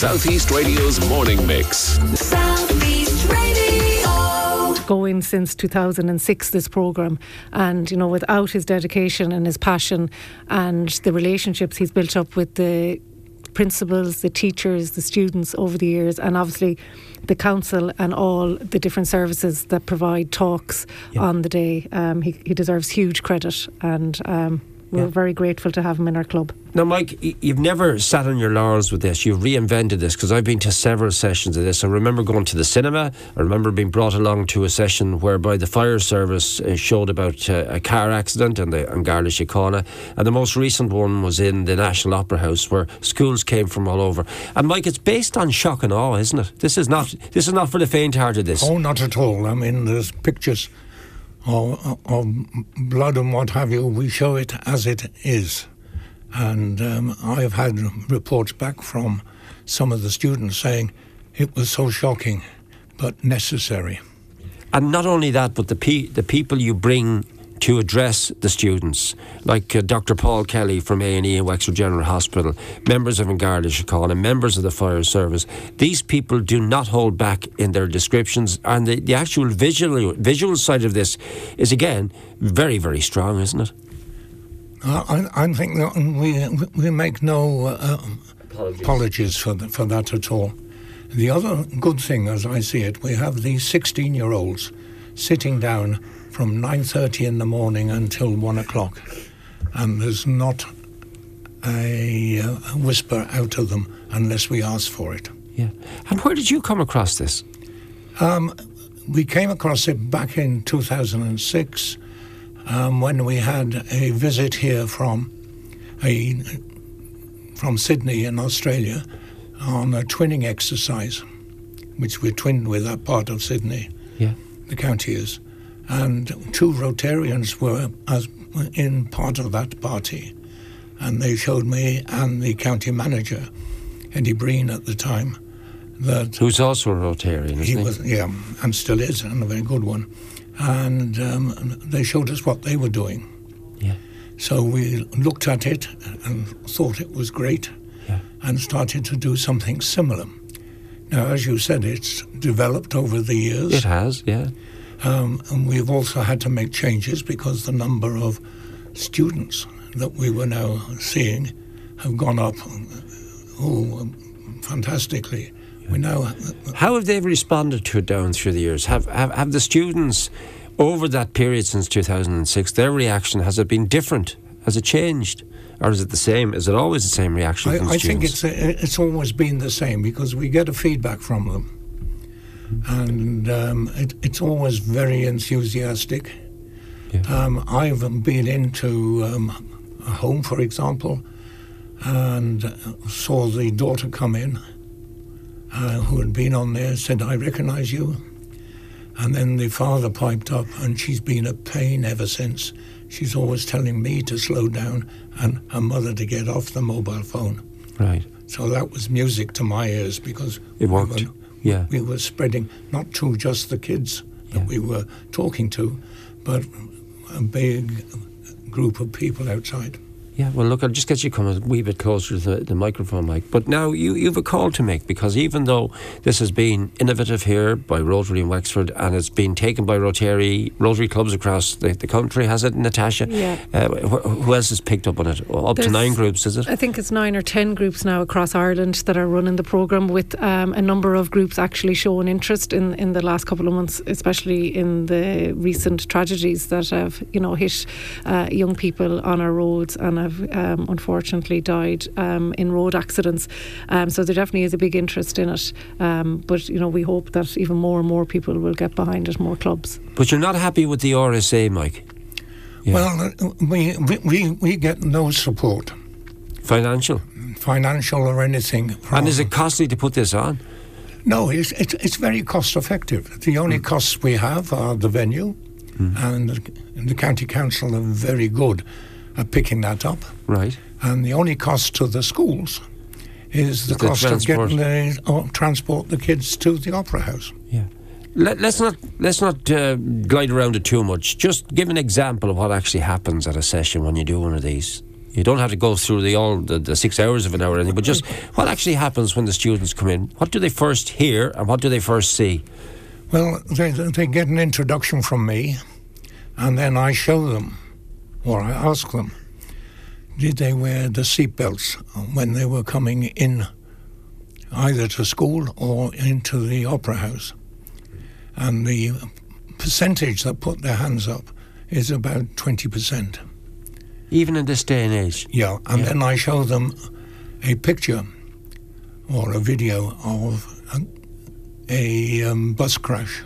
Southeast Radio's morning mix. Southeast Radio. going since 2006 this program and you know without his dedication and his passion and the relationships he's built up with the principals the teachers the students over the years and obviously the council and all the different services that provide talks on the day um, he, he deserves huge credit and um, we're Yeah. very grateful to have him in our club Now, Mike, you've never sat on your laurels with this. You've reinvented this because I've been to several sessions of this. I remember going to the cinema. I remember being brought along to a session whereby the fire service uh, showed about uh, a car accident in the in Garda Síochána. And the most recent one was in the National Opera House where schools came from all over. And Mike, it's based on shock and awe, isn't it? This is not this is not for the faint-hearted. This. Oh, not at all. I mean, there's pictures of, of blood and what have you. We show it as it is. And um, I've had reports back from some of the students saying it was so shocking, but necessary. And not only that, but the pe- the people you bring to address the students, like uh, Dr. Paul Kelly from A&E in Wexford General Hospital, members of Garda Síochána, members of the fire service. These people do not hold back in their descriptions, and the, the actual visual visual side of this is again very very strong, isn't it? I, I I think that we, we make no uh, apologies, for, th- for that at all. The other good thing, as I see it, we have these 16 year olds sitting down from 9.30 in the morning until 1 o'clock, and there's not a, uh, whisper out of them unless we ask for it. Yeah. And where did you come across this? Um, we came across it back in 2006 um, when we had a visit here from a from Sydney in Australia on a twinning exercise, which we're twinned with that part of Sydney, Yeah. the county is, and two Rotarians were as in part of that party, and they showed me and the county manager, Eddie Breen at the time, that Who's also a Rotarian, isn't he he? was, yeah, and still is, and a very good one. And um, they showed us what they were doing. Yeah. So we looked at it and thought it was great Yeah. and started to do something similar. Now, as you said, it's developed over the years. It has, yeah. Um, and we've also had to make changes because the number of students that we were now seeing have gone up oh, fantastically. We now How have they responded to it down through the years? Have, have have the students over that period since 2006, their reaction has it been different? Has it changed, or is it the same? Is it always the same reaction? from I, I think it's it's always been the same because we get a feedback from them, and um, it, it's always very enthusiastic. Yeah. Um, I've been into um, a home, for example, and uh, saw the daughter come in, uh, who had been on there, said, "I recognise you," and then the father piped up, and she's been a pain ever since. She's always telling me to slow down and her mother to get off the mobile phone. right. So that was music to my ears because It worked. We were, Yeah. we were spreading not to just the kids that Yeah. we were talking to, but a big group of people outside. Yeah, well, look, I'll just get you coming a wee bit closer to the, the microphone, Mike. But now you, you've a call to make because even though this has been innovative here by Rotary in Wexford and it's been taken by Rotary Rotary clubs across the, the country, has it, Natasha? Yeah. Uh, wh- who else has picked up on it? Up to nine groups, is it? I think it's nine or ten groups now across Ireland that are running the programme, with um, a number of groups actually showing interest in, in the last couple of months, especially in the recent tragedies that have you know hit uh, young people on our roads and have um, unfortunately died um, in road accidents. Um, so there definitely is a big interest in it. Um, but you know we hope that even more and more people will get behind it, more clubs. But you're not happy with the RSA, Mike? Yeah. Well, uh, we, we, we, we get no support, Financial. financial or anything. From, And is it costly to put this on? No, it's, it's, it's very cost effective. The only costs we have are the venue, and the, the county council are very good at picking that up. Right. And the only cost to the schools is the, The cost transport. of getting the uh, transport the kids to the opera house. Yeah. Let, let's not let's not uh, glide around it too much. Just give an example of what actually happens at a session when you do one of these. You don't have to go through the all the, the six hours of an hour or anything, but just what actually happens when the students come in? What do they first hear and what do they first see? Well, they, they get an introduction from me, and then I show them, or I ask them, did they wear the seatbelts when they were coming in either to school or into the opera house? And the percentage that put their hands up is about 20%. Even in this day and age. Yeah, and Yeah. then I show them a picture or a video of a, a um, bus crash,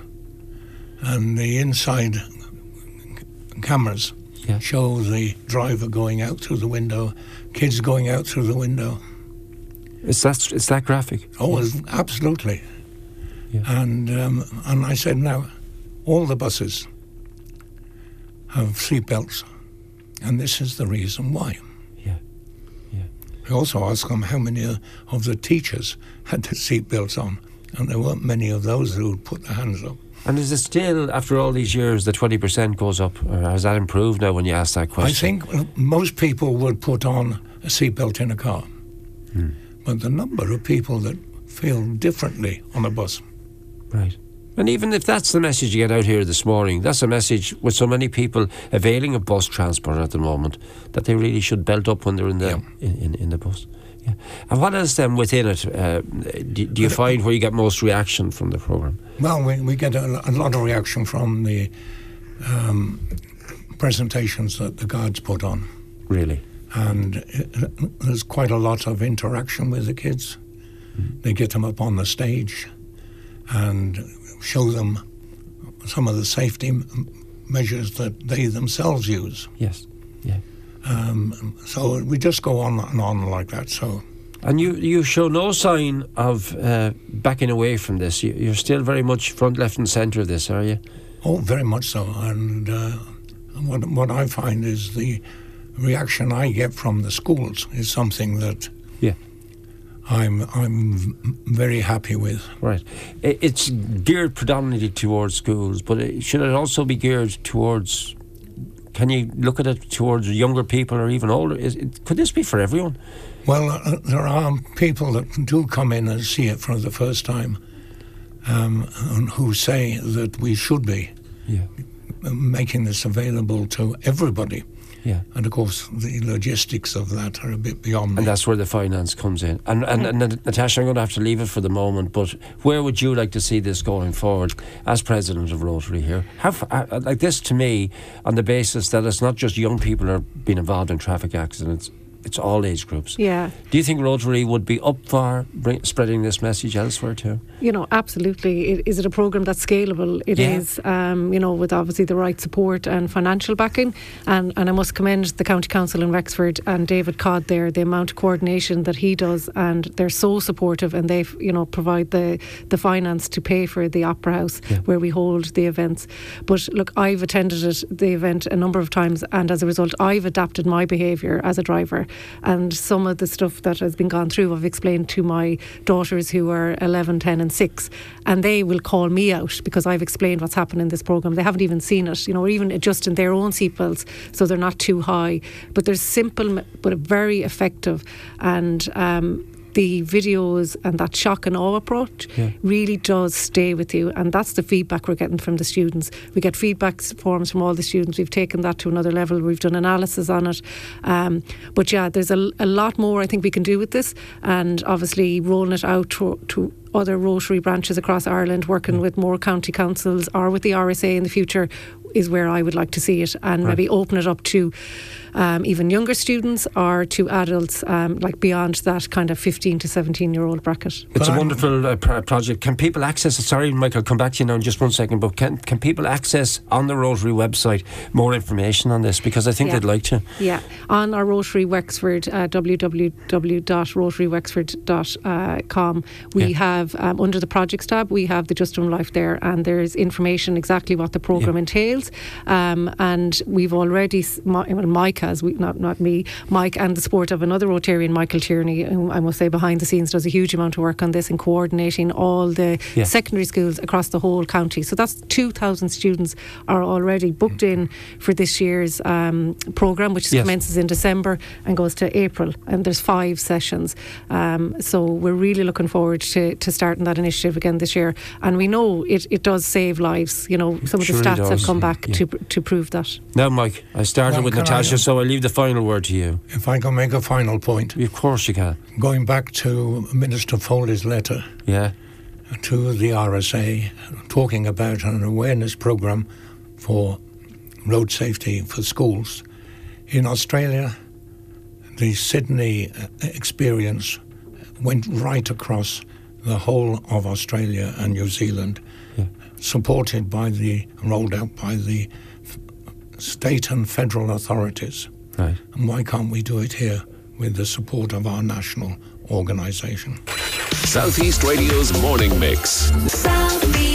and the inside c- cameras Yeah. show the driver going out through the window, kids going out through the window. It's that it's that graphic. Oh, it's absolutely. Yeah. And um, and I said, now, all the buses have seatbelts, and this is the reason why. Yeah. I also asked them how many of the teachers had their seatbelts on, and there weren't many of those who put their hands up. And is it still, after all these years, the 20% goes up? Or has that improved now when you ask that question? I think uh, most people would put on a seatbelt in a car, Hmm. but the number of people that feel differently on a bus. Right. And even if that's the message you get out here this morning, that's a message with so many people availing of bus transport at the moment that they really should belt up when they're in the Yeah. in, in, in the bus. Yeah. And what is then within it? Uh, do, do you find where you get most reaction from the program? Well, we, we get a, a lot of reaction from the um, presentations that the guards put on, Really? and uh, there's quite a lot of interaction with the kids. They get them up on the stage and show them some of the safety measures that they themselves use. Yes. Yeah. Um, so we just go on and on like that. So And you, you show no sign of uh, backing away from this. You, you're still very much front, left, and centre of this, are you? Oh, very much so. And uh, what, what I find is the reaction I get from the schools is something that Yeah. I'm I'm very happy with. Right. It's geared predominantly towards schools, but it, should it also be geared towards? Can you look at it towards younger people or even older? Is it, could this be for everyone? Well, uh, there are people that do come in and see it for the first time, um, and who say that we should be Yeah. making this available to everybody. Yeah. And of course, the logistics of that are a bit beyond me. And that's where the finance comes in. And, and, and Natasha, I'm going to have to leave it for the moment, but where would you like to see this going forward as president of Rotary here? How, f- uh, like this to me, on the basis that it's not just young people are being involved in traffic accidents, it's all age groups. Yeah. Do you think Rotary would be up for bring, spreading this message elsewhere too? You know, absolutely. It, is it a program that's scalable? It Yeah. is, um, you know, with obviously the right support and financial backing. And, and I must commend the County Council in Wexford and David Codd there, the amount of coordination that he does. And they're so supportive and they, you know, provide the, the finance to pay for the Opera House where we hold the events. But look, I've attended it, the event a number of times. And as a result, I've adapted my behaviour as a driver. And some of the stuff that has been gone through, I've explained to my daughters who are 11, 10, and 6. And they will call me out because I've explained what's happened in this programme. They haven't even seen it, you know, or even adjusting their own seatbelts so they're not too high. But they're simple but very effective and um, the videos and that shock and awe approach Yeah. really does stay with you. And that's the feedback we're getting from the students. We get feedback forms from all the students. We've taken that to another level. We've done analysis on it. Um, but yeah, there's a, a lot more I think we can do with this. And obviously, rolling it out to, to other Rotary branches across Ireland, working with more county councils or with the RSA in the future is where I would like to see it and maybe open it up to um, even younger students or to adults um, like beyond that kind of 15 to 17 year old bracket. It's a I'm- wonderful uh, pro- project. Can people access it? Sorry, Michael, I'll come back to you now in just one second. But can, can people access on the Rotary website more information on this? Because I think Yeah. they'd like to. Yeah, on our Rotary Wexford, uh, www.rotarywexford.com, we Yeah. have have um, under the projects tab, we have the Just Run Life there, and there's information exactly what the program Yeah. entails. Um, and we've already, s- Mi- well, has, we, not not me, Mike, and the support of another Rotarian, Michael Tierney, who I must say behind the scenes does a huge amount of work on this and coordinating all the Yeah. secondary schools across the whole county. So that's 2,000 students are already booked in for this year's um, program, which Yes. commences in December and goes to April. And there's five sessions. Um, so we're really looking forward to, to starting that initiative again this year. And we know it, it does save lives. You know, some of the stats does, have come back yeah. to to prove that. Now, Mike, I started Well, with can I, Natasha, uh, so I leave the final word to you. If I can make a final point, Of course you can. going back to Minister Foley's letter Yeah. to the RSA, talking about an awareness program for road safety for schools. In Australia, the Sydney uh, experience went right across the whole of Australia and New Zealand, Yeah. supported by the, rolled out by the state and federal authorities. Right. And why can't we do it here with the support of our national organisation? Southeast Radio's morning mix. Southeast Radio.